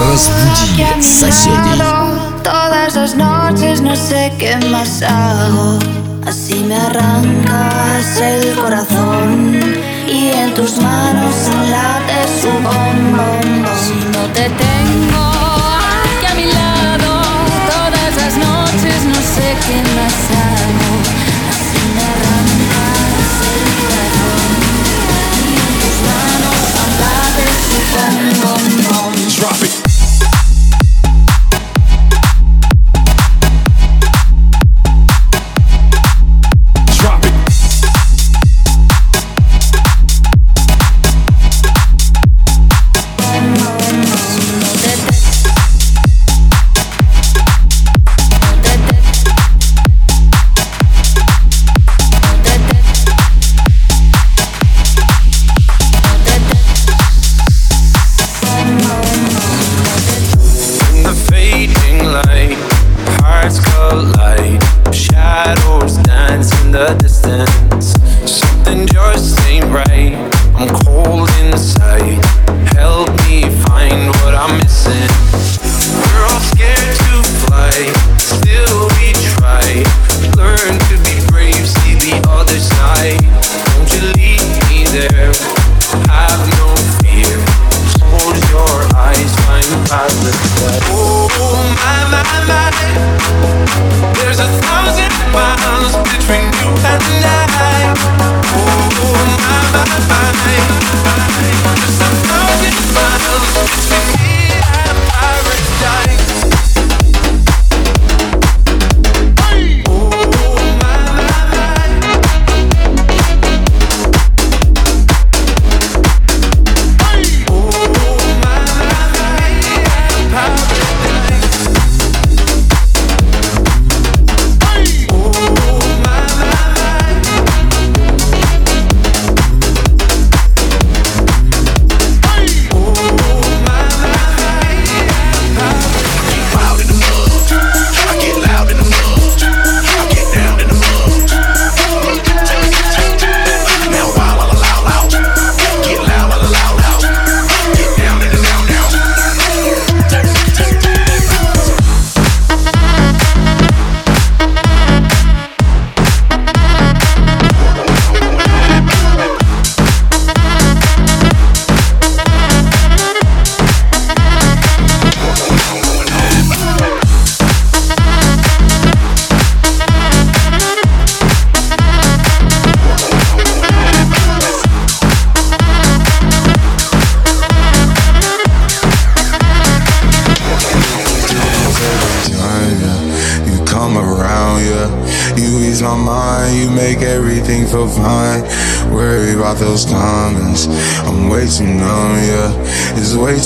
Разбуди соседей. Todas las noches no sé qué más hago. Así me arrancas el corazón There's a thousand miles between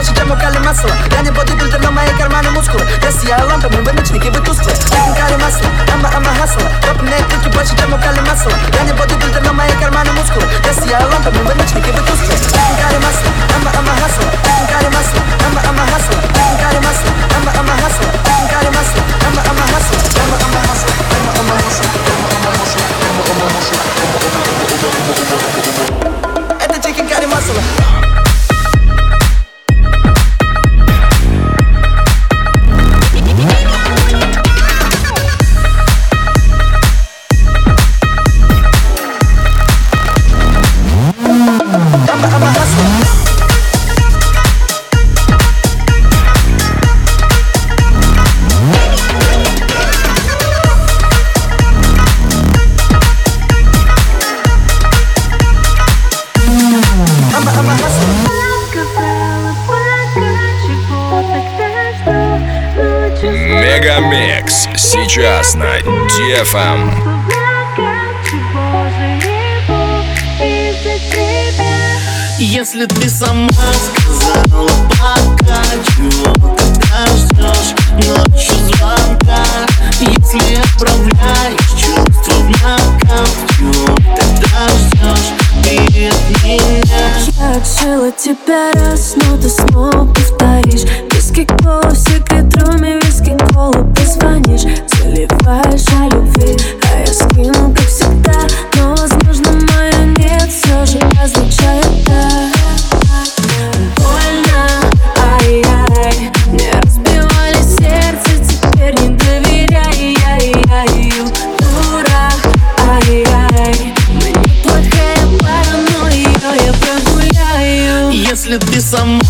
Прочитаем укали масло Я не бодибилдер, но мои карманы мускулы Если я лампа, мы вымечники, вы тусклы Лягом кали масло, ама ама хасла Топ мне крики, прочитаем укали масло Я не бодибилдер, но мои карманы мускулы Если я лампа, мы вымечники, вы тусклы Лягом кали масло, ама ама хасла Лягом кали масло, ама ама хасла Лягом кали масло, ама ама хасла Лягом кали масло, ама ама хасла Ама ама хасла, ама ама хасла Ама ама хасла, ама ама хасла Ама ама хасла, ама ама хасла Это chicken curry masala Если ты сама сказала пока Чего ты дождешь ночью звонка. Если отправляешь чувства в нокаут Чего ты дождешь ты меня. Я отшила тебя раз, но ты снова повторишь. Виски кола в секрет руме, виски кола позвонишь. Заливаешь о любви, а я скину как всегда. Some.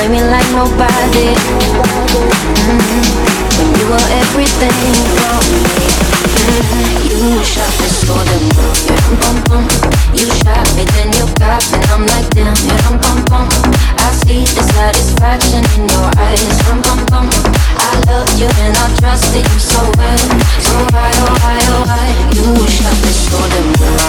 play me like nobody. Mm-hmm. When you were everything for me. Mm-hmm. You shot me so damn well, yeah, bum bum. You shot me, then you got me, I'm like damn, yeah, um, bum bum. I see the satisfaction in your eyes, um, bum bum. I love you and I trusted you so well, so why oh why oh why? You shot me so damn well.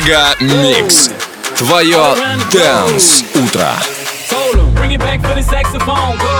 Мега Микс. Твое Дэнс Утро. Bring it back for the saxophone, go.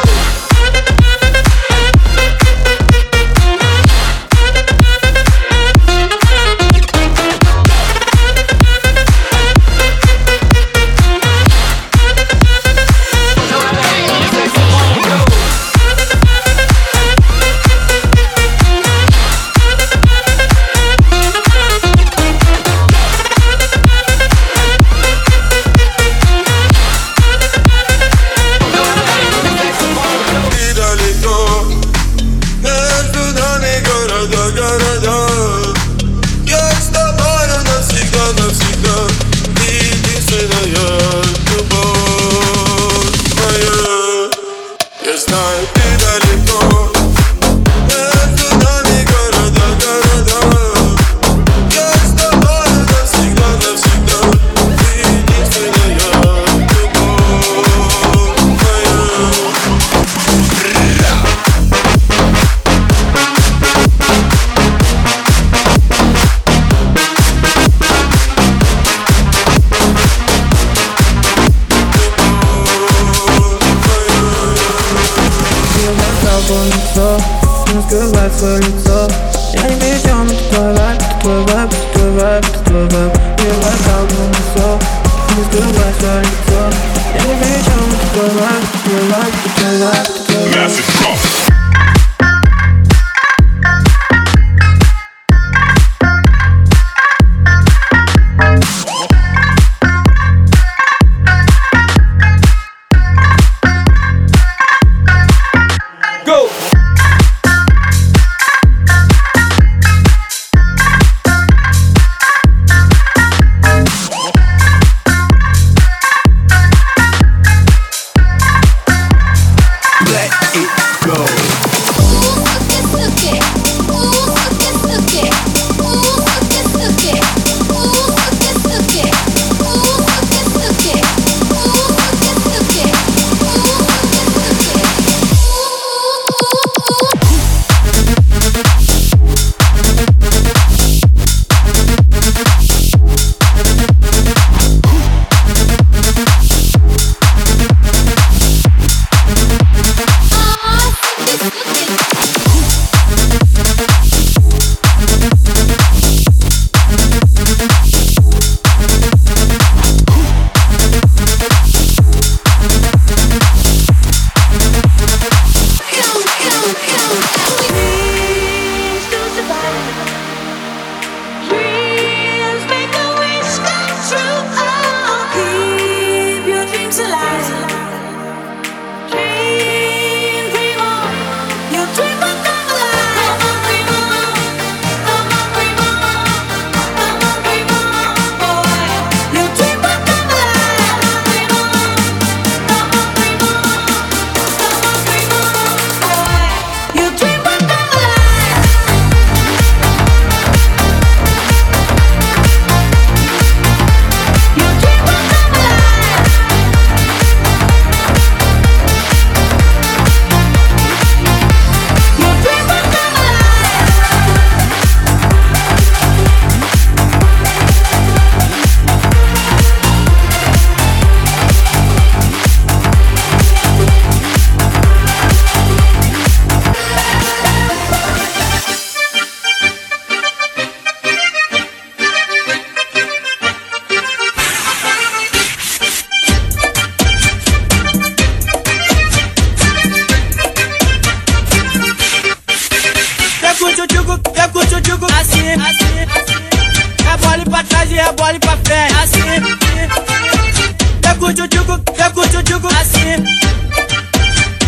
tchutchuco, eu curto é o tchutchuco assim.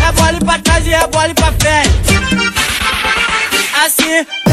É bola pra trás e é bola pra frente. Assim.